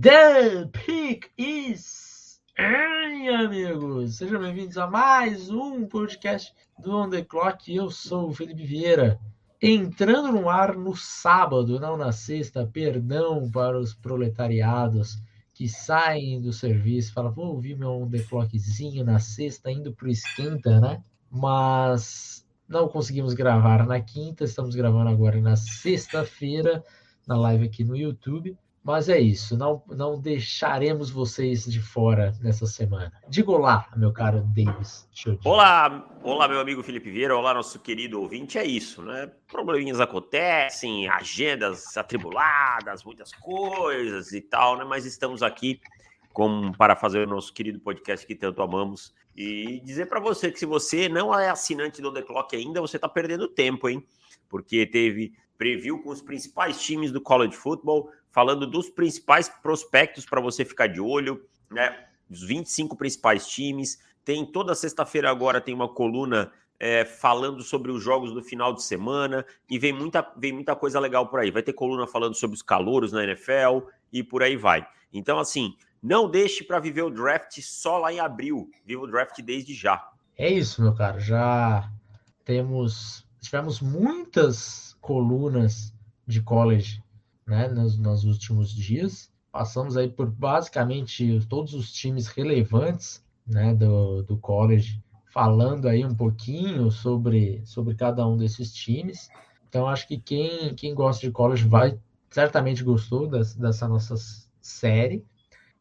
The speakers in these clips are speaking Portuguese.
The pick is. Ai, amigos! Sejam bem-vindos a mais um podcast do On The Clock. Eu sou o Felipe Vieira. Entrando no ar no sábado, não na sexta, perdão para os proletariados que saem do serviço, falam, vou ouvir meu On The Clockzinho na sexta, indo pro esquenta, né? Mas não conseguimos gravar na quinta, estamos gravando agora na sexta-feira, na live aqui no YouTube. Mas é isso, não, não deixaremos vocês de fora nessa semana. Diga olá, meu caro Davis. Olá, olá, meu amigo Felipe Vieira, olá, nosso querido ouvinte. É isso, né? Probleminhas acontecem, agendas atribuladas, muitas coisas e tal, né? Mas estamos aqui como para fazer o nosso querido podcast que tanto amamos e dizer para você que se você não é assinante do The Clock ainda, você está perdendo tempo, hein? Porque teve preview com os principais times do college football, falando dos principais prospectos para você ficar de olho, né? Os 25 principais times. Tem toda sexta-feira agora tem uma coluna é, falando sobre os jogos do final de semana e vem muita, vem muita coisa legal por aí. Vai ter coluna falando sobre os calouros na NFL e por aí vai. Então, assim, não deixe para viver o draft só lá em abril. Viva o draft desde já. É isso, meu caro. Já temos. Tivemos muitas colunas de college né, nos, nos últimos dias. Passamos aí por basicamente todos os times relevantes né, do, do college, falando aí um pouquinho sobre, sobre cada um desses times. Então, acho que quem, quem gosta de college vai certamente gostou das, dessa nossa série.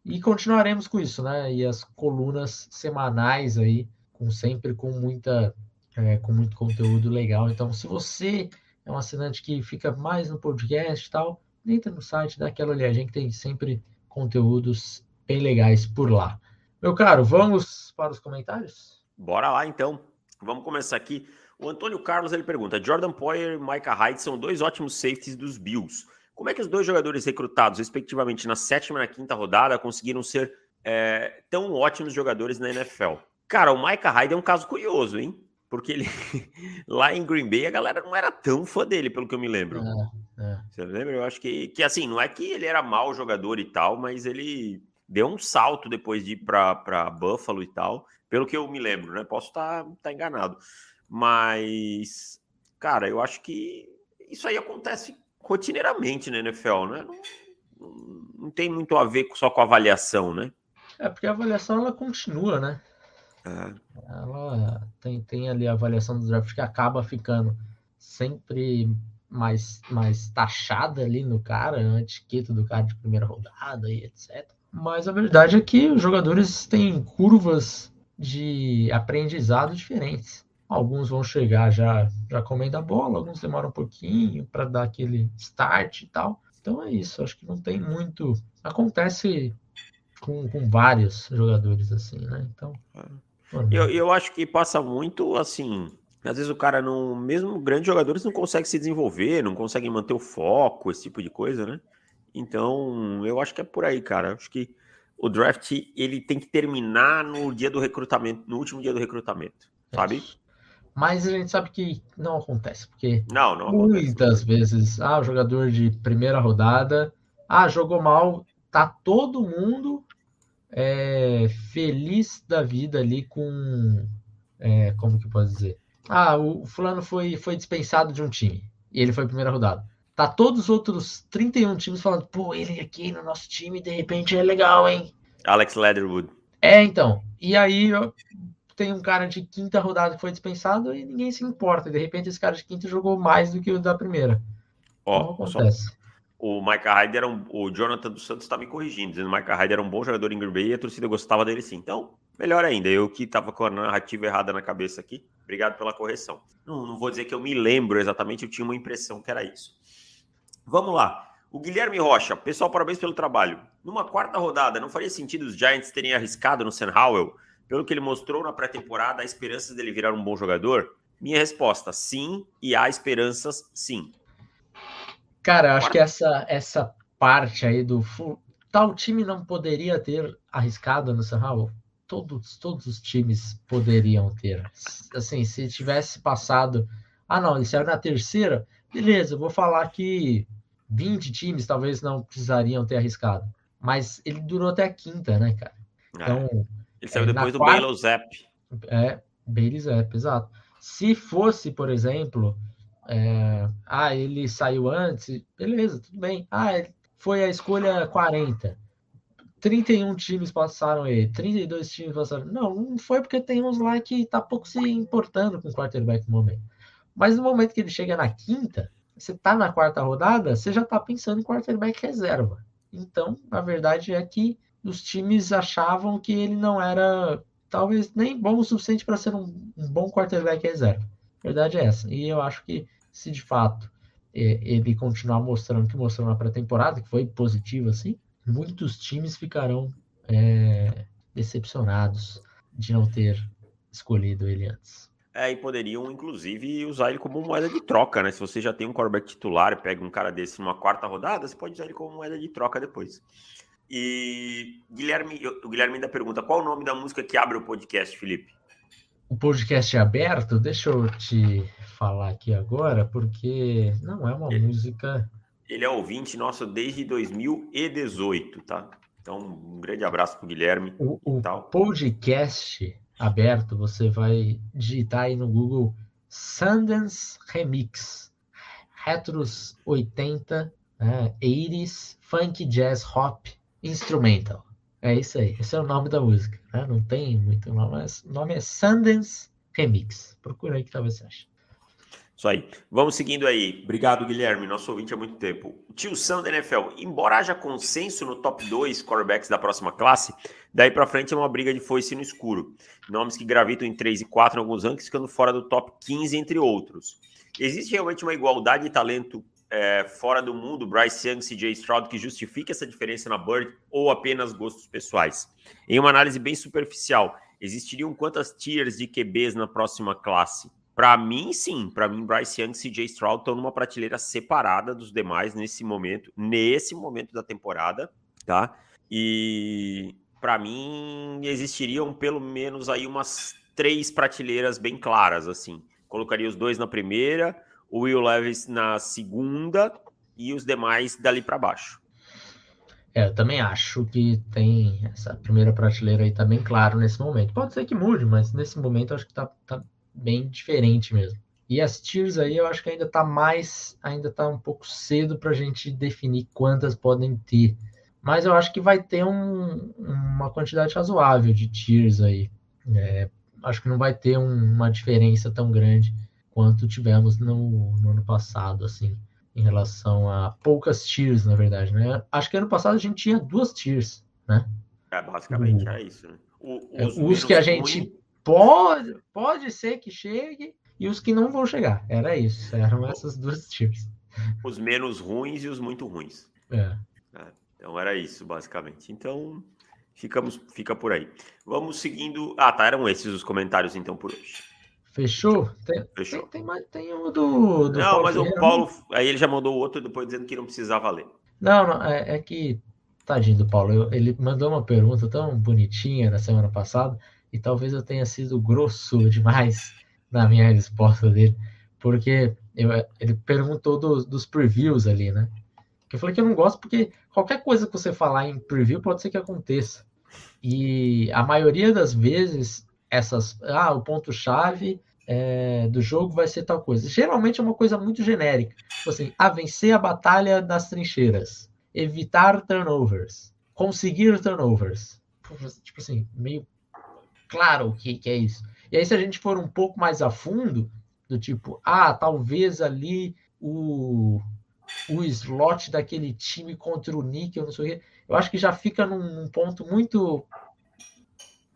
E continuaremos com isso, né? E as colunas semanais aí, com sempre com muita é, com muito conteúdo legal. Então, se você é um assinante que fica mais no podcast e tal, entra no site, dá aquela olhadinha que tem sempre conteúdos bem legais por lá. Meu caro, vamos para os comentários? Bora lá então. Vamos começar aqui. O Antônio Carlos ele pergunta: Jordan Poyer e Micah Hyde são dois ótimos safeties dos Bills. Como é que os dois jogadores recrutados, respectivamente, na sétima e na quinta rodada, conseguiram ser é, tão ótimos jogadores na NFL? Cara, o Micah Hyde é um caso curioso, hein? Porque ele lá em Green Bay a galera não era tão fã dele, pelo que eu me lembro. É, é. Você lembra? Eu acho que, que assim, não é que ele era mau jogador e tal, mas ele deu um salto depois de ir para Buffalo e tal, pelo que eu me lembro, né? Posso estar tá, tá enganado. Mas, cara, eu acho que isso aí acontece rotineiramente na NFL, né? Não, não, não tem muito a ver só com a avaliação, né? É, porque a avaliação ela continua, né? É. Ela tem, tem ali a avaliação do draft que acaba ficando sempre mais, mais taxada ali no cara, a etiqueta do cara de primeira rodada e etc. Mas a verdade é que os jogadores têm curvas de aprendizado diferentes. Alguns vão chegar já, já comendo a bola, alguns demoram um pouquinho para dar aquele start e tal. Então é isso, acho que não tem muito. Acontece com, com vários jogadores assim, né? Então. É. Eu, eu acho que passa muito assim. Às vezes o cara não. Mesmo grandes jogadores não consegue se desenvolver, não conseguem manter o foco, esse tipo de coisa, né? Então, eu acho que é por aí, cara. Eu acho que o draft ele tem que terminar no dia do recrutamento, no último dia do recrutamento, sabe? Mas a gente sabe que não acontece, porque não, não muitas acontece. vezes, ah, o jogador de primeira rodada, ah, jogou mal, tá todo mundo é, feliz da vida ali com. É, como que eu posso dizer? Ah, o fulano foi, foi dispensado de um time. E ele foi primeira rodada. Tá todos os outros 31 times falando, pô, ele aqui no nosso time, de repente é legal, hein? Alex Leatherwood. É, então. E aí tem um cara de quinta rodada que foi dispensado e ninguém se importa. De repente esse cara de quinta jogou mais do que o da primeira. Ó, oh, acontece o Micah Hyde era um, o Jonathan dos Santos está me corrigindo, dizendo que o Micah Hyde era um bom jogador em Green Bay e a torcida gostava dele sim. Então, melhor ainda, eu que estava com a narrativa errada na cabeça aqui. Obrigado pela correção. Não, não vou dizer que eu me lembro exatamente, eu tinha uma impressão que era isso. Vamos lá. O Guilherme Rocha, pessoal, parabéns pelo trabalho. Numa quarta rodada, não faria sentido os Giants terem arriscado no Sam Howell? Pelo que ele mostrou na pré-temporada, há esperanças dele virar um bom jogador? Minha resposta, sim, e há esperanças, sim. Cara, acho que essa, essa parte aí do tal time não poderia ter arriscado no São Paulo. Todos, todos os times poderiam ter. Assim, se tivesse passado. Ah, não, ele saiu na terceira. Beleza, eu vou falar que 20 times talvez não precisariam ter arriscado. mas ele durou até a quinta, né, cara? É. Então, ele saiu é, depois do quarta... Zapp. É, Bailey Zapp, exato. Se fosse, por exemplo, é... ah, ele saiu antes, beleza, tudo bem. Ah, foi a escolha 40. 31 times passaram ele, 32 times passaram. Não, não foi porque tem uns lá que tá pouco se importando com o quarterback no momento. Mas no momento que ele chega na quinta, você tá na quarta rodada, você já tá pensando em quarterback reserva. Então, a verdade é que os times achavam que ele não era talvez nem bom o suficiente para ser um, um, bom quarterback reserva. A verdade é essa. E eu acho que se de fato ele continuar mostrando o que mostrou na pré-temporada, que foi positivo assim, muitos times ficarão é, decepcionados de não ter escolhido ele antes. É, e poderiam, inclusive, usar ele como moeda de troca, né? Se você já tem um quarterback titular e pega um cara desse numa quarta rodada, você pode usar ele como moeda de troca depois. E Guilherme, o Guilherme ainda pergunta: qual o nome da música que abre o podcast, Felipe? O podcast é aberto? Deixa eu te falar aqui agora, porque não é uma ele, música. Ele é ouvinte nosso desde 2018, tá? Então, um grande abraço para o Guilherme. O, podcast aberto, você vai digitar aí no Google Sundance Remix, Retros 80, né, 80s, Funk Jazz Hop Instrumental. É isso aí, esse é o nome da música. Né? Não tem muito nome, mas o nome é Sundance Remix. Procura aí que talvez você ache. Isso aí. Vamos seguindo aí. Obrigado, Guilherme, nosso ouvinte há muito tempo. Tio Sam da NFL. Embora haja consenso no top 2 quarterbacks da próxima classe, daí para frente é uma briga de foice no escuro. Nomes que gravitam em 3 e 4 em alguns rankings, ficando fora do top 15, entre outros. Existe realmente uma igualdade de talento é, fora do mundo, Bryce Young, CJ Stroud, que justifique essa diferença na Bird ou apenas gostos pessoais? Em uma análise bem superficial, existiriam quantas tiers de QBs na próxima classe? Para mim, sim. Para mim, Bryce Young e CJ Stroud estão numa prateleira separada dos demais nesse momento, nesse momento da temporada, tá? E para mim existiriam pelo menos aí umas três prateleiras bem claras, assim. Colocaria os dois na primeira, o Will Levis na segunda e os demais dali para baixo. É, eu também acho que tem essa primeira prateleira aí tá bem claro nesse momento. Pode ser que mude, mas nesse momento eu acho que tá, tá bem diferente mesmo. E as tiers aí eu acho que ainda está mais, ainda está um pouco cedo para a gente definir quantas podem ter. Mas eu acho que vai ter um, uma quantidade razoável de tiers aí. É, acho que não vai ter um, uma diferença tão grande quanto tivemos no, no, ano passado, assim, em relação a poucas tiers, na verdade, né? Acho que ano passado a gente tinha duas tiers, né? É, basicamente o, é isso, né? O, os, os que a gente Pode, pode ser que chegue e os que não vão chegar. Era isso. Eram essas duas tipos. Os menos ruins e os muito ruins. É. é. Então era isso, basicamente. Então, ficamos, fica por aí. Vamos seguindo. Ah, tá. Eram esses os comentários, então, por hoje. Fechou? Tem, Fechou. Tem, tem, mais, tem o do, do. não, Paulo mas Ferreira, o Paulo. Aí ele já mandou outro depois dizendo que não precisava ler. Não, não. É, é que. Tadinho do Paulo. ele mandou uma pergunta tão bonitinha na semana passada e talvez eu tenha sido grosso demais na minha resposta dele, porque eu, ele perguntou do, dos previews ali, né? Que eu falei que eu não gosto porque qualquer coisa que você falar em preview pode ser que aconteça. E a maioria das vezes, essas. Ah, o ponto-chave é, do jogo vai ser tal coisa. Geralmente é uma coisa muito genérica. Tipo assim, a ah, vencer a batalha nas trincheiras, evitar turnovers, conseguir turnovers. Tipo assim, meio claro o que, que é isso. E aí, se a gente for um pouco mais a fundo, do tipo, ah, talvez ali o, o slot daquele time contra o Nick, eu não sei o quê, eu acho que já fica num, num ponto muito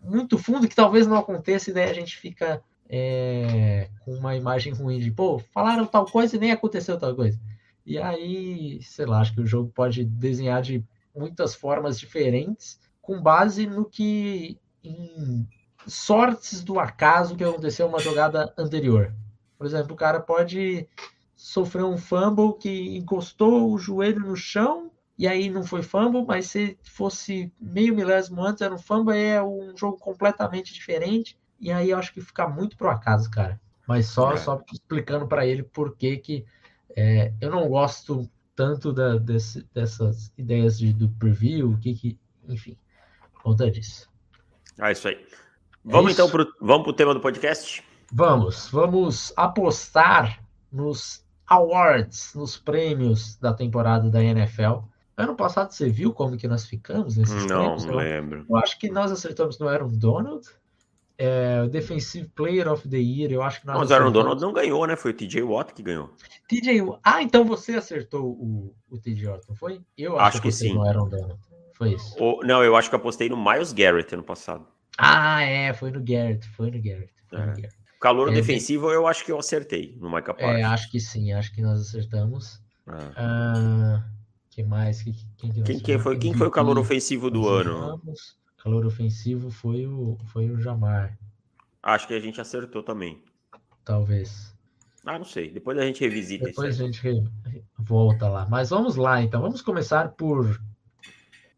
muito fundo que talvez não aconteça e daí a gente fica é, com uma imagem ruim de, pô, falaram tal coisa e nem aconteceu tal coisa. E aí, sei lá, acho que o jogo pode desenhar de muitas formas diferentes com base no que em sortes do acaso que aconteceu uma jogada anterior. Por exemplo, o cara pode sofrer um fumble que encostou o joelho no chão e aí não foi fumble, mas se fosse meio milésimo antes era um fumble, aí é um jogo completamente diferente. E aí eu acho que fica muito pro acaso, cara. Mas só, é. só explicando para ele por que que é, eu não gosto tanto da, desse, dessas ideias de, do preview, o que, que enfim, conta disso. Ah, isso aí. Vamos é então para vamos o tema do podcast? Vamos, vamos apostar nos awards, nos prêmios da temporada da NFL. Ano passado você viu como que nós ficamos nesses não, prêmios? Não, lembro. Eu acho que nós acertamos no Aaron Donald. É, Defensive Player of the Year, eu acho que nós. Mas o Aaron Donald não ganhou, né? Foi o TJ Watt que ganhou. TJ Ah, então você acertou o, o TJ Watt, não foi? Eu acho, acho que, que sim. No Aaron Donald. Foi isso. O, não, eu acho que apostei no Miles Garrett ano passado. Ah, é, foi no Garrett, foi no Garrett. Foi é. no Garrett. Calor é, defensivo, eu acho que eu acertei no Micah Parsons. É, acho que sim, acho que nós acertamos. Ah. Ah, que mais? Quem, quem, quem, quem foi, quem foi o calor ofensivo do ano? Calor ofensivo foi o, foi o Jamar. Acho que a gente acertou também. Talvez. Ah, não sei. Depois a gente revisita Depois a gente volta lá. Mas vamos lá, então. Vamos começar por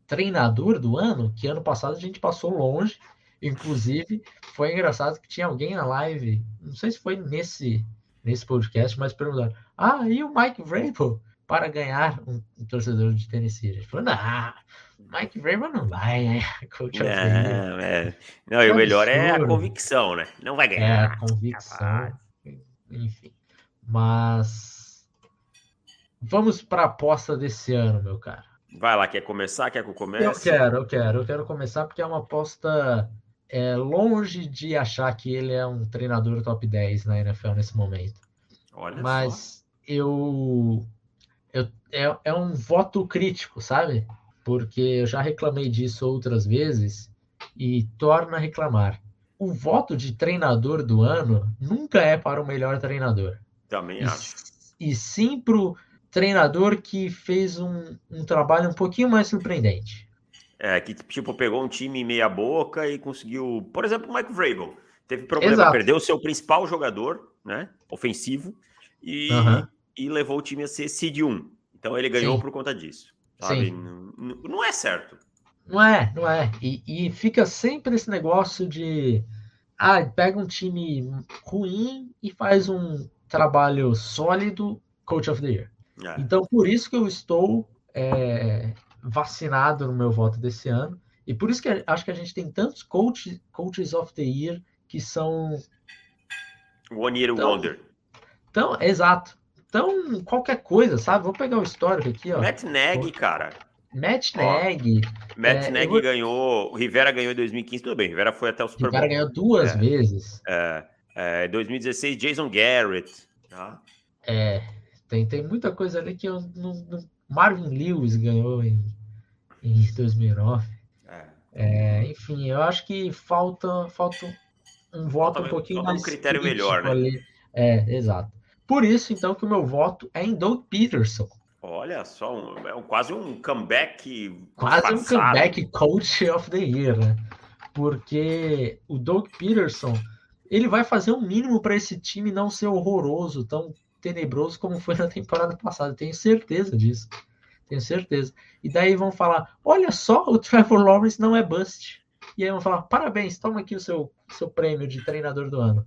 treinador do ano, que ano passado a gente passou longe Inclusive, foi engraçado que tinha alguém na live, não sei se foi nesse, nesse podcast, mas perguntaram: Ah, e o Mike Vrabel para ganhar um, um torcedor de Tennessee? A gente falou: Não, Mike Vrabel não vai, né? Coach não, é... não e o melhor é a convicção, né? Não vai ganhar. É, a convicção. Enfim. Mas. Vamos para a aposta desse ano, meu cara. Vai lá, quer começar? Quer que eu comece? Eu quero, eu quero. Eu quero começar porque é uma aposta é longe de achar que ele é um treinador top 10 na NFL nesse momento. Olha Mas só. eu, eu é, é um voto crítico, sabe? Porque eu já reclamei disso outras vezes e torna a reclamar. O voto de treinador do ano nunca é para o melhor treinador. Também e, acho. E sim para o treinador que fez um, um trabalho um pouquinho mais surpreendente. É, que tipo pegou um time meia boca e conseguiu, por exemplo, o Mike Vrabel teve problema, Exato. perdeu o seu principal jogador, né, ofensivo e, uhum. E levou o time a ser seed 1. Então ele ganhou Sim. por conta disso. Sabe? Não, não, é certo. Não é, não é. E, e fica sempre esse negócio de ah, pega um time ruim e faz um trabalho sólido, coach of the year. É. Então, por isso que eu estou é, vacinado no meu voto desse ano. E por isso que acho que a gente tem tantos coach, coaches of the year que são. One Year tão, Wonder. Então, exato. Então, qualquer coisa, sabe? Vou pegar o histórico aqui, ó. Matt Neg, cara. Matt Neg. Matt é, Neg vou... ganhou. O Rivera ganhou em 2015, tudo bem. Rivera foi até o Super Bowl. Rivera ganhou duas é, vezes. É, é, 2016, Jason Garrett. Tá? É, tem, tem muita coisa ali que eu não, não Marvin Lewis ganhou em, em 2009. É. É, enfim, eu acho que falta, falta um voto falta um pouquinho mais. um critério melhor, né? Ali. É, exato. Por isso, então, que o meu voto é em Doug Peterson. Olha só, um, é um, quase um comeback. Quase passado. um comeback coach of the year, né? Porque o Doug Peterson ele vai fazer o um mínimo para esse time não ser horroroso, tão tenebroso como foi na temporada passada. Tenho certeza disso. Tenho certeza. E daí vão falar: olha só, o Trevor Lawrence não é bust. E aí vão falar: parabéns, toma aqui o seu, seu prêmio de treinador do ano.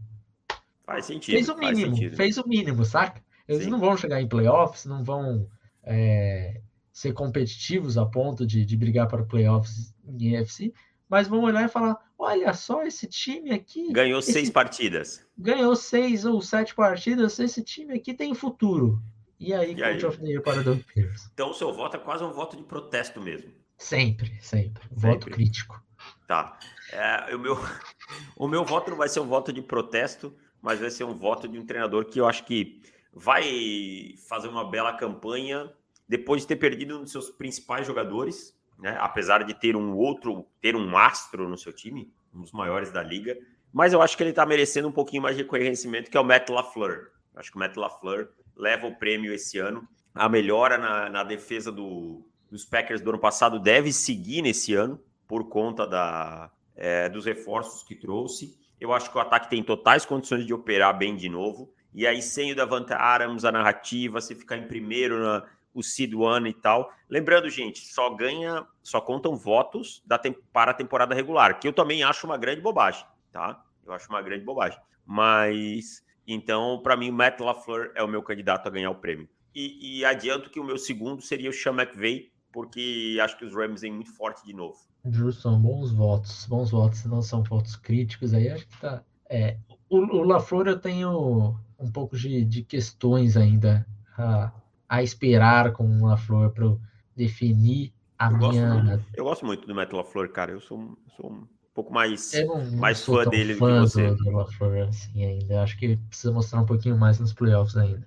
Faz sentido. Fez o mínimo, fez o mínimo, saca? Eles Sim. não vão chegar em playoffs, não vão é, ser competitivos a ponto de, de brigar para playoffs em NFC, mas vão olhar e falar: olha só, esse time aqui. Ganhou esse... seis partidas. Ganhou seis ou sete partidas. Esse time aqui tem futuro. E aí, e Coach of the Year para Doug Pierce. Então, o seu voto é quase um voto de protesto mesmo. Sempre, sempre. sempre. Voto crítico. Tá. É, o, meu, o meu voto não vai ser um voto de protesto, mas vai ser um voto de um treinador que eu acho que vai fazer uma bela campanha depois de ter perdido um dos seus principais jogadores, né? Apesar de ter um outro, ter um astro no seu time, um dos maiores da liga. Mas eu acho que ele está merecendo um pouquinho mais de reconhecimento, que é o Matt LaFleur. Acho que o Matt LaFleur leva o prêmio esse ano. A melhora na, na defesa do, dos Packers do ano passado deve seguir nesse ano, por conta da, é, dos reforços que trouxe. Eu acho que o ataque tem totais condições de operar bem de novo. E aí, sem o Davante Adams, a narrativa, se ficar em primeiro na, o One e tal. Lembrando, gente, só ganha, só contam votos da, para a temporada regular, que eu também acho uma grande bobagem, tá? Eu acho uma grande bobagem. Mas, então, para mim, o Matt LaFleur é o meu candidato a ganhar o prêmio. E, e adianto que o meu segundo seria o Sean McVay, porque acho que os Rams vêm muito forte de novo. Justo, são bons votos, bons votos, não são votos críticos aí, acho que tá. É, o, o LaFleur eu tenho um pouco de, de questões ainda a, a esperar com o LaFleur para definir a eu minha. Gosto muito, eu gosto muito do Matt LaFleur, cara. Eu sou, sou um pouco mais, não, não mais fã dele fã do que você. Do, do LaFleur, assim, ainda. Acho que precisa mostrar um pouquinho mais nos playoffs ainda.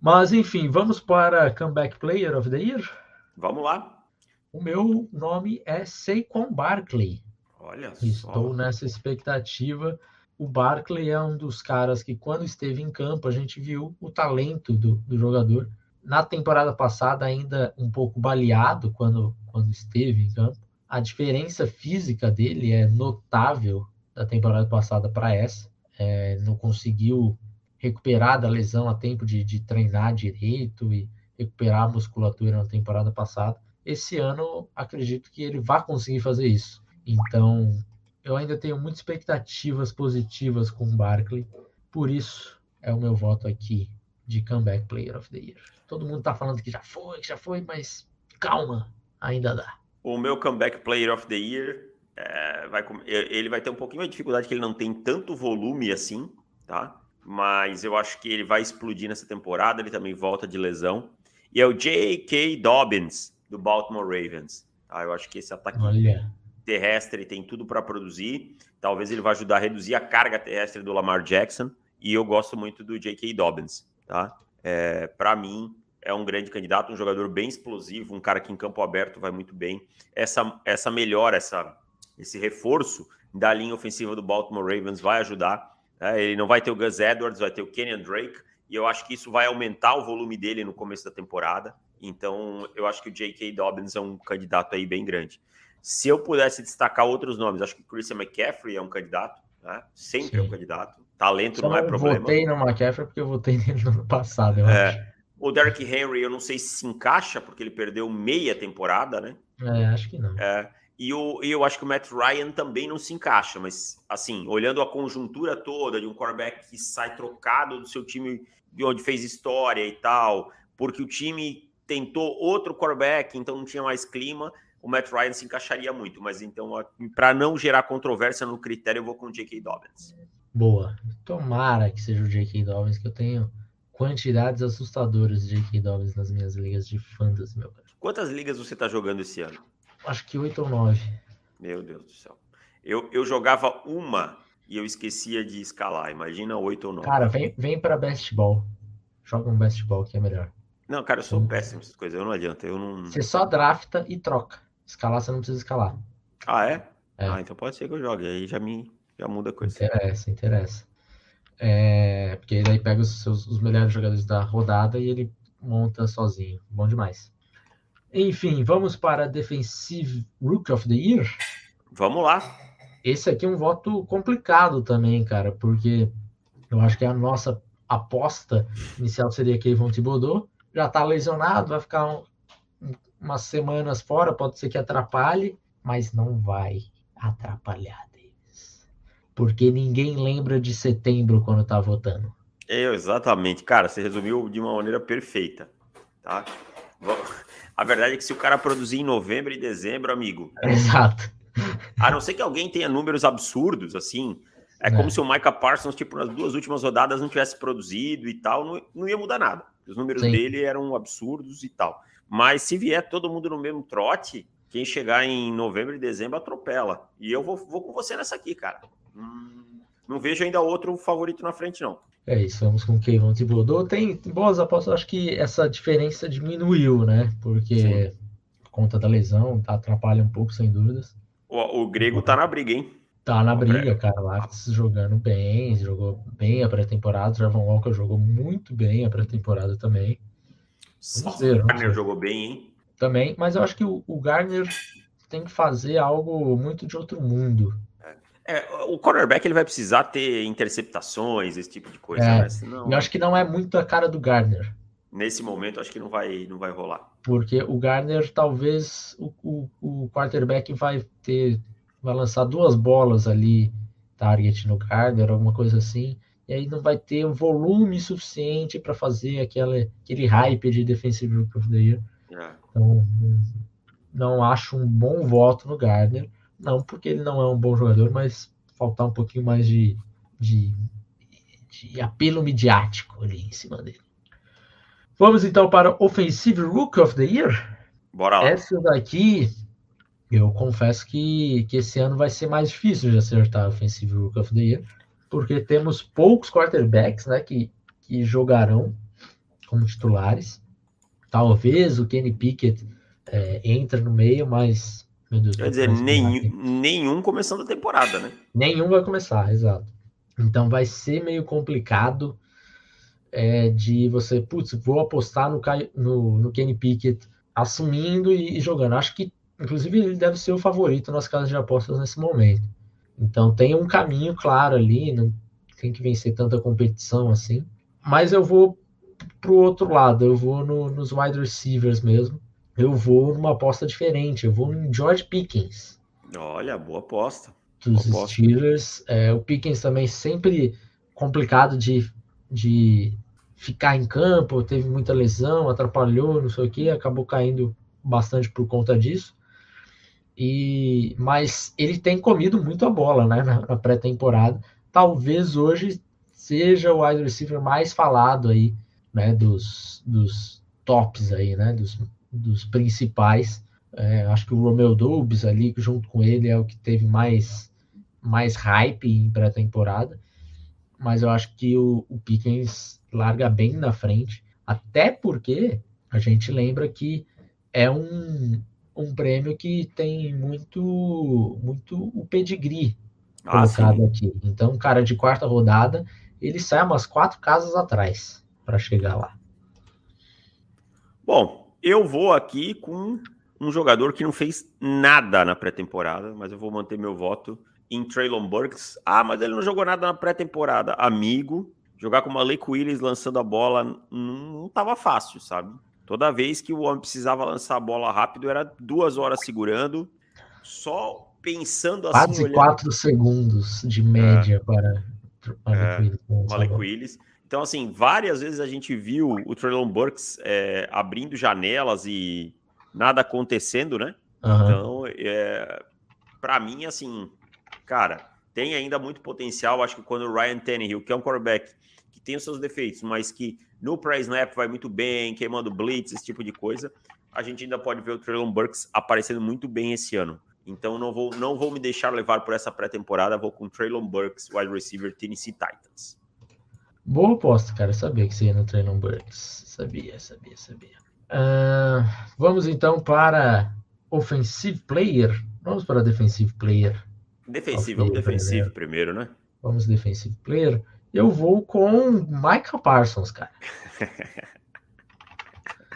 Mas enfim, vamos para Comeback Player of the Year? Vamos lá. O meu nome é Saquon Barkley. Olha Estou só. nessa expectativa. O Barkley é um dos caras que, quando esteve em campo, a gente viu o talento do, do jogador. Na temporada passada, ainda um pouco baleado quando, quando esteve em campo. A diferença física dele é notável da temporada passada para essa. É, não conseguiu recuperar da lesão a tempo de, de treinar direito e recuperar a musculatura na temporada passada. Esse ano, acredito que ele vai conseguir fazer isso. Então, eu ainda tenho muitas expectativas positivas com o Barkley. Por isso, é o meu voto aqui de Comeback Player of the Year. Todo mundo tá falando que já foi, que já foi, mas calma, ainda dá. O meu Comeback Player of the Year, é, vai, ele vai ter um pouquinho de dificuldade, que ele não tem tanto volume assim, tá? Mas eu acho que ele vai explodir nessa temporada, ele também volta de lesão. E é o J.K. Dobbins, do Baltimore Ravens. Tá? Eu acho que esse ataque Olha. terrestre tem tudo para produzir. Talvez ele vá ajudar a reduzir a carga terrestre do Lamar Jackson. E eu gosto muito do J.K. Dobbins. Tá? É, para mim, é um grande candidato, um jogador bem explosivo, um cara que em campo aberto vai muito bem. Essa, essa melhora, essa, esse reforço da linha ofensiva do Baltimore Ravens vai ajudar. Né? Ele não vai ter o Gus Edwards, vai ter o Kenyon Drake. E eu acho que isso vai aumentar o volume dele no começo da temporada. Então, eu acho que o J.K. Dobbins é um candidato aí bem grande. Se eu pudesse destacar outros nomes, acho que Christian McCaffrey é um candidato, né? Sempre Sim. é um candidato. Talento Só não é problema. Eu votei no McCaffrey porque eu votei nele no ano passado, eu é. acho. O Derrick Henry, eu não sei se se encaixa, porque ele perdeu meia temporada, né? É, acho que não. É, e, o, e eu acho que o Matt Ryan também não se encaixa, mas, assim, olhando a conjuntura toda de um quarterback que sai trocado do seu time de onde fez história e tal, porque o time tentou outro quarterback, então não tinha mais clima, o Matt Ryan se encaixaria muito. Mas então, para não gerar controvérsia no critério, eu vou com o J.K. Dobbins. Boa. Tomara que seja o J.K. Dobbins, que eu tenho quantidades assustadoras de J.K. Dobbins nas minhas ligas de fantasy, meu cara. Quantas ligas você está jogando esse ano? Acho que oito ou nove. Meu Deus do céu. Eu, eu jogava uma e eu esquecia de escalar. Imagina oito ou nove. Cara, vem, vem para best ball. Joga um best ball que é melhor. Não, cara, eu sou péssimo nessas coisas. Eu não adianta. Eu não... Você só drafta e troca. Escalar você não precisa escalar. Ah, é? é? Ah, então pode ser que eu jogue. Aí já me já muda a coisa. Interessa, interessa. É, porque daí pega os, seus, os melhores jogadores da rodada e ele monta sozinho. Bom demais. Enfim, vamos para Defensive Rook of the Year. Vamos lá. Esse aqui é um voto complicado também, cara, porque eu acho que a nossa aposta inicial seria Kevin Thibodeau. Já tá lesionado, vai ficar um, umas semanas fora, pode ser que atrapalhe, mas não vai atrapalhar, Davis. Porque ninguém lembra de setembro quando tá votando. É, exatamente. Cara, você resumiu de uma maneira perfeita, tá? A verdade é que se o cara produzir em novembro e dezembro, amigo. Exato. A não ser que alguém tenha números absurdos, assim. É, é. como se o Micah Parsons, tipo, nas duas últimas rodadas não tivesse produzido e tal, não, não ia mudar nada. Os números Sim. dele eram absurdos e tal. Mas se vier todo mundo no mesmo trote, quem chegar em novembro e dezembro atropela. E eu vou, vou com você nessa aqui, cara. Hum, não vejo ainda outro favorito na frente, não. É isso, vamos com o Kevin Thibodeau. Tem boas apostas, acho que essa diferença diminuiu, né? Porque Sim. por conta da lesão, tá, atrapalha um pouco, sem dúvidas. O, o grego tá na briga, hein? Tá na briga, cara. Lá jogando bem, jogou bem a pré-temporada. O Trevor Walker jogou muito bem a pré-temporada também. Vamos ver, o Garner jogou bem, hein? Também, mas eu acho que o, o Garner tem que fazer algo muito de outro mundo. É, o cornerback ele vai precisar ter interceptações, esse tipo de coisa. É, né? Senão... Eu acho que não é muito a cara do Garner. Nesse momento, acho que não vai, não vai rolar. Porque o Garner, talvez o, o, o quarterback vai ter, vai lançar duas bolas ali, target no Garner, alguma coisa assim. e aí não vai ter o volume suficiente para fazer aquela, aquele hype de Defensive Rookie of the Year. É. Então, não acho um bom voto no Gardner. Não porque ele não é um bom jogador, mas faltar um pouquinho mais de, de, de apelo midiático ali em cima dele. Vamos então para Offensive Rookie of the Year. Bora lá. Essa daqui, eu confesso que, que esse ano vai ser mais difícil de acertar Offensive Rookie of the Year, porque temos poucos quarterbacks né, que, que jogarão como titulares. Talvez o Kenny Pickett é, entre no meio, mas. Meu Deus, Quer dizer, nenhum, nenhum começando a temporada, né? Nenhum vai começar, exato. Então vai ser meio complicado é, de você, putz, vou apostar no, no, no Kenny Pickett assumindo e, e, jogando. Acho que, inclusive, ele deve ser o favorito nas casas de apostas nesse momento. Então tem um caminho claro ali, não tem que vencer tanta competição assim. Mas eu vou pro outro lado, eu vou no, nos wide receivers mesmo. Eu vou numa aposta diferente, eu vou no George Pickens. Olha, boa aposta. Dos boa Steelers. Aposta. É, o Pickens também sempre complicado de, de ficar em campo, teve muita lesão, atrapalhou, não sei o que, acabou caindo bastante por conta disso. E mas ele tem comido muito a bola, né, na, pré-temporada. Talvez hoje seja o wide receiver mais falado aí, né, dos, dos tops aí, né, dos, dos principais. É, acho que o Romeo Dobbs ali, junto com ele, é o que teve mais, mais hype em pré-temporada. Mas eu acho que o, o Pickens larga bem na frente, até porque a gente lembra que é um, um prêmio que tem muito muito o pedigree ah, colocado sim. aqui. Então, cara de quarta rodada, ele sai umas quatro casas atrás para chegar lá. Bom, eu vou aqui com um jogador que não fez nada na pré-temporada, mas eu vou manter meu voto em Traylon Burks. Ah, mas ele não jogou nada na pré-temporada. Amigo, jogar com o Malik Willis lançando a bola não estava fácil, sabe? Toda vez que o homem precisava lançar a bola rápido, era duas horas segurando, só pensando assim. Quase olhando... quatro segundos de média é. para Malik, é, Malik Willis. Então, assim, várias vezes a gente viu o Traylon Burks é, abrindo janelas e nada acontecendo, né? Uhum. Então, é, para mim, assim, cara, tem ainda muito potencial. Acho que quando o Ryan Tannehill, que é um quarterback que tem os seus defeitos, mas que no pré snap vai muito bem, queimando blitz, esse tipo de coisa, a gente ainda pode ver o Traylon Burks aparecendo muito bem esse ano. Então não vou, não vou me deixar levar por essa pré-temporada, vou com Traylon Burks, wide receiver Tennessee Titans. Boa aposta, cara. sabia que você ia no Traylon Burks. Sabia, sabia, sabia. Uh, vamos então para offensive player. Vamos para defensive player. Defensivo, vamos defensivo primeiro, né? Vamos defensive player. Eu vou com Michael Parsons, cara.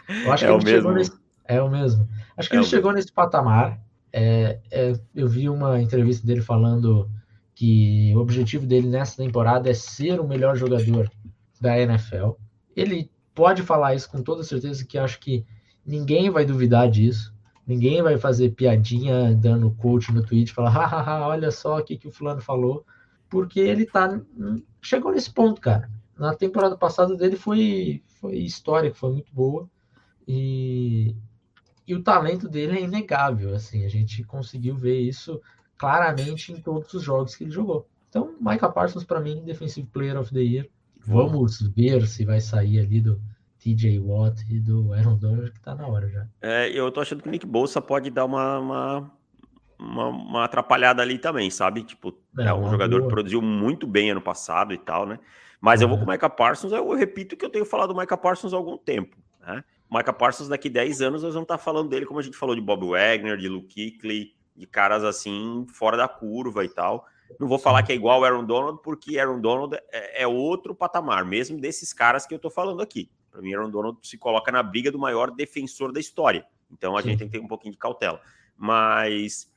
Eu acho é que ele chegou nesse. É o mesmo. Acho que é ele chegou mesmo. nesse patamar. É, é, eu vi uma entrevista dele falando que o objetivo dele nessa temporada é ser o melhor jogador da NFL. Ele pode falar isso com toda certeza, que acho que ninguém vai duvidar disso. Ninguém vai fazer piadinha dando coach no tweet, falar, hahaha, olha só o que, que o fulano falou porque ele tá chegou nesse ponto, cara. Na temporada passada dele foi foi história, foi muito boa e e o talento dele é inegável, assim, a gente conseguiu ver isso claramente em todos os jogos que ele jogou. Então, Micah Parsons para mim Defensive Player of the Year. Vamos ver se vai sair ali do TJ Watt e do Aaron Donald, que tá na hora já. É, eu tô achando que o Nick Bolsa pode dar uma, uma uma, uma atrapalhada ali também, sabe? Tipo, é, é um jogador boa. que produziu muito bem ano passado e tal, né? Mas eu vou com o Micah Parsons, eu repito que eu tenho falado do Micah Parsons há algum tempo, né? O Micah Parsons, daqui 10 anos, nós vamos estar falando dele como a gente falou de Bob Wagner, de Luke Kuechly, de caras assim, fora da curva e tal. Não vou falar que é igual o Aaron Donald, porque Aaron Donald é, é outro patamar, mesmo desses caras que eu tô falando aqui. Para mim, Aaron Donald se coloca na briga do maior defensor da história. Então a Sim. gente tem que ter um pouquinho de cautela. Mas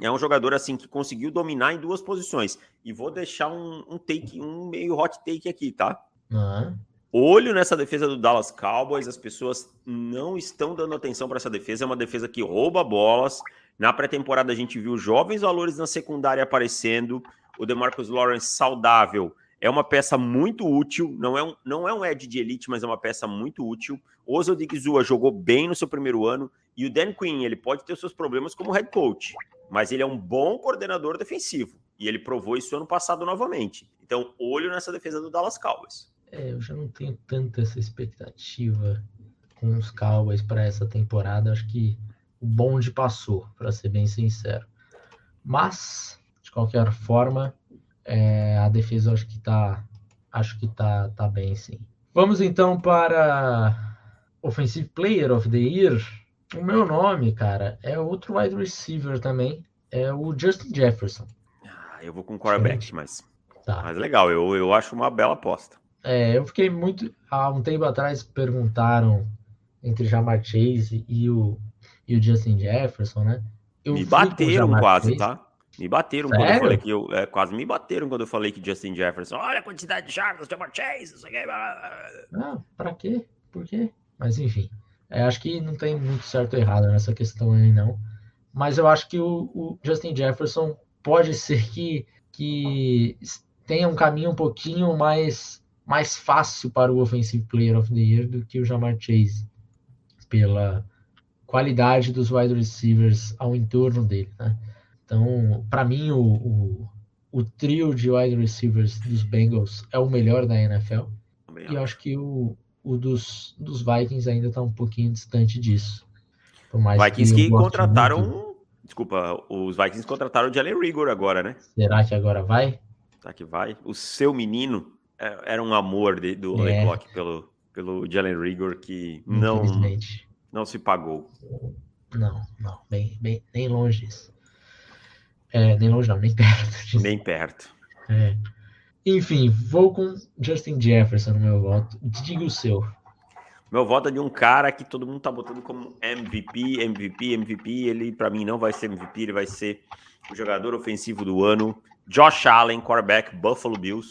é um jogador assim que conseguiu dominar em duas posições. E vou deixar um, um take, um meio hot take aqui, tá? Uhum. Olho nessa defesa do Dallas Cowboys, as pessoas não estão dando atenção para essa defesa. É uma defesa que rouba bolas. Na pré-temporada a gente viu jovens valores na secundária aparecendo. O DeMarcus Lawrence saudável É uma peça muito útil, não é um, não é um Ed de elite, mas é uma peça muito útil. O Odigizua jogou bem no seu primeiro ano e o Dan Quinn, ele pode ter seus problemas como head coach, mas ele é um bom coordenador defensivo e ele provou isso ano passado novamente. Então, olho nessa defesa do Dallas Cowboys. É, eu já não tenho tanta essa expectativa com os Cowboys para essa temporada. Acho que o bonde passou, para ser bem sincero. Mas, de qualquer forma, é, a defesa acho que tá, acho que tá, tá bem sim. Vamos então para Offensive Player of the Year. O meu nome, cara, é outro wide receiver também, é o Justin Jefferson. Ah, eu vou com quarterback, mas, tá. mas legal, eu, eu acho uma bela aposta. É, eu fiquei muito. Há um tempo atrás perguntaram entre Jamar Chase e o, e o Justin Jefferson, né? Eu Me bateram quase, Chase. tá? Me bateram Sério? quando eu falei que eu. É, quase me bateram quando eu falei que Justin Jefferson. Olha a quantidade de jardas, Jamar Chase, isso aqui. Não, pra quê? Por quê? Mas enfim. É, acho que não tem muito certo ou errado nessa questão aí, não. Mas eu acho que o, o Justin Jefferson pode ser que, que tenha um caminho um pouquinho mais, mais fácil para o Offensive Player of the Year do que o Jamar Chase, pela qualidade dos wide receivers ao entorno dele, né? Então, para mim, o, o, o, trio de wide receivers dos Bengals é o melhor da NFL. E eu acho que o, o dos, dos Vikings ainda está um pouquinho distante disso. Por mais Vikings que, que contrataram. Muito... Desculpa, os Vikings contrataram o Jalen Rigor agora, né? Será que agora vai? Será que vai? O seu menino é, era um amor de, do é. Pelo, pelo Jalen Rigor que não, não se pagou. Não, não, bem, bem, nem longe disso. É, nem longe não, nem perto. Disso. Nem perto. É. Enfim, vou com Justin Jefferson no meu voto. Diga o seu. Meu voto é de um cara que todo mundo tá botando como MVP, MVP, MVP. Ele, para mim, não vai ser MVP, ele vai ser o jogador ofensivo do ano. Josh Allen, quarterback, Buffalo Bills.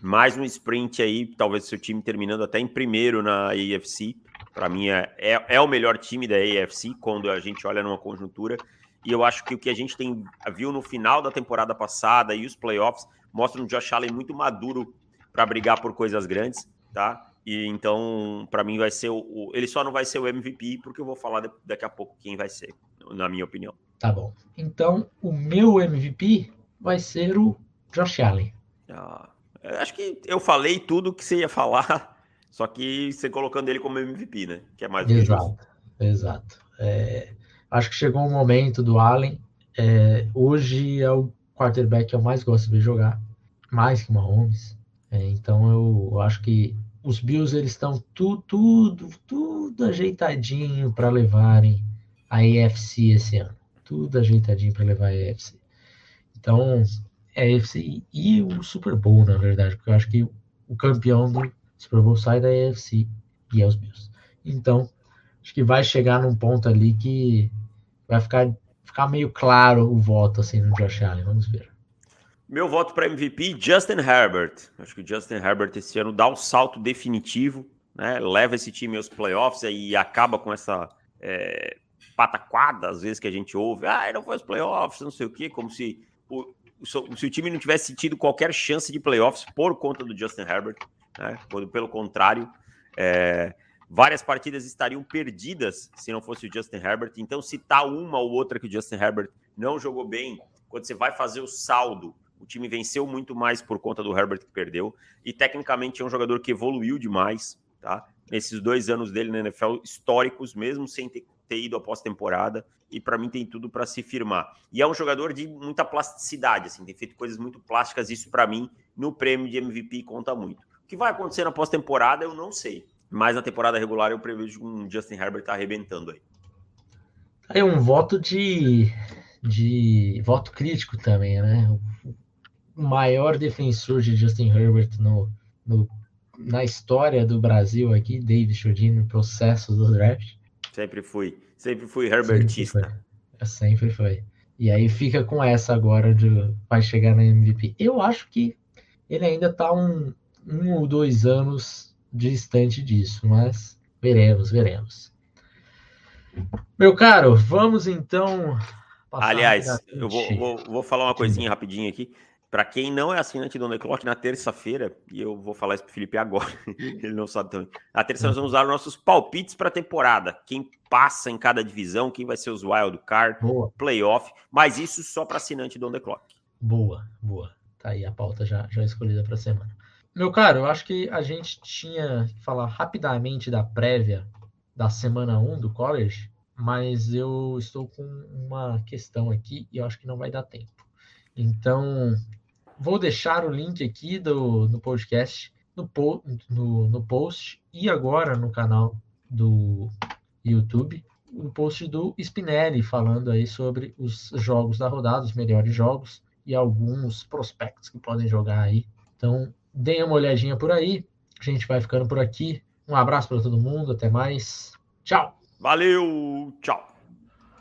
Mais um sprint aí, talvez seu time terminando até em primeiro na AFC. Para mim, é, é, é, o melhor time da AFC quando a gente olha numa conjuntura. E eu acho que o que a gente tem viu no final da temporada passada e os playoffs mostra um Josh Allen muito maduro para brigar por coisas grandes, tá? E então, para mim, vai ser o, o, Ele só não vai ser o MVP, porque eu vou falar de, daqui a pouco quem vai ser, na minha opinião. Tá bom. Então, o meu MVP vai ser o Josh Allen. Ah, acho que eu falei tudo que você ia falar, só que você colocando ele como MVP, né? Que é mais Exato, exato. É, acho que chegou um momento do Allen. É, hoje é o quarterback que eu mais gosto de ver jogar, mais que o Mahomes. É, então eu, eu, acho que os Bills eles estão tudo, tudo, tudo ajeitadinho para levarem a AFC esse ano. Tudo ajeitadinho para levar a AFC. Então, é a AFC e o Super Bowl, na verdade, porque eu acho que o campeão do Super Bowl sai da AFC e é os Bills. Então, acho que vai chegar num ponto ali que vai ficar ficar meio claro o voto assim no Josh Allen. Vamos ver. Meu voto para MVP, Justin Herbert. Acho que o Justin Herbert esse ano dá um salto definitivo, né? Leva esse time aos playoffs e acaba com essa é, pataquada, às vezes, que a gente ouve. Ah, não foi aos playoffs, não sei o quê, como se o, se o time não tivesse tido qualquer chance de playoffs por conta do Justin Herbert, né? Pelo contrário, é, várias partidas estariam perdidas se não fosse o Justin Herbert. Então, citar uma ou outra que o Justin Herbert não jogou bem, quando você vai fazer o saldo, o time venceu muito mais por conta do Herbert que perdeu. E tecnicamente é um jogador que evoluiu demais, tá? Nesses dois anos dele na NFL, históricos, mesmo sem ter, ter ido a pós-temporada. E para mim tem tudo para se firmar. E é um jogador de muita plasticidade, assim, tem feito coisas muito plásticas. Isso para mim, no prêmio de MVP, conta muito. O que vai acontecer na pós-temporada, eu não sei. Mas na temporada regular eu prevejo um Justin Herbert arrebentando aí. É um voto de, de voto crítico também, né? O maior defensor de Justin Herbert no, no na história do Brasil aqui, David Chodini, no processo do draft. Sempre fui, sempre fui herbertista. Sempre foi. sempre foi. E aí fica com essa agora de vai chegar na MVP. Eu acho que ele ainda tá um, um ou dois anos distante disso, mas veremos, veremos. Meu caro, vamos então. Aliás, eu vou, vou, vou, falar uma coisinha rapidinho aqui. Para quem não é assinante do Clock, na terça-feira, e eu vou falar isso pro Felipe agora, ele não sabe também. Na terça nós vamos usar nossos palpites para a temporada. Quem passa em cada divisão, quem vai ser os wild card, boa. playoff, mas isso só para assinante do The Clock. Boa, boa. Tá aí a pauta já, já escolhida para semana. Meu caro, eu acho que a gente tinha que falar rapidamente da prévia da semana 1 do college, mas eu estou com uma questão aqui e eu acho que não vai dar tempo. Então, Vou deixar o link aqui do, no podcast, no, no, no post e agora no canal do YouTube, o post do Spinelli falando aí sobre os jogos da rodada, os melhores jogos e alguns prospectos que podem jogar aí. Então, deem uma olhadinha por aí. A gente vai ficando por aqui. Um abraço para todo mundo, até mais. Tchau. Valeu, tchau.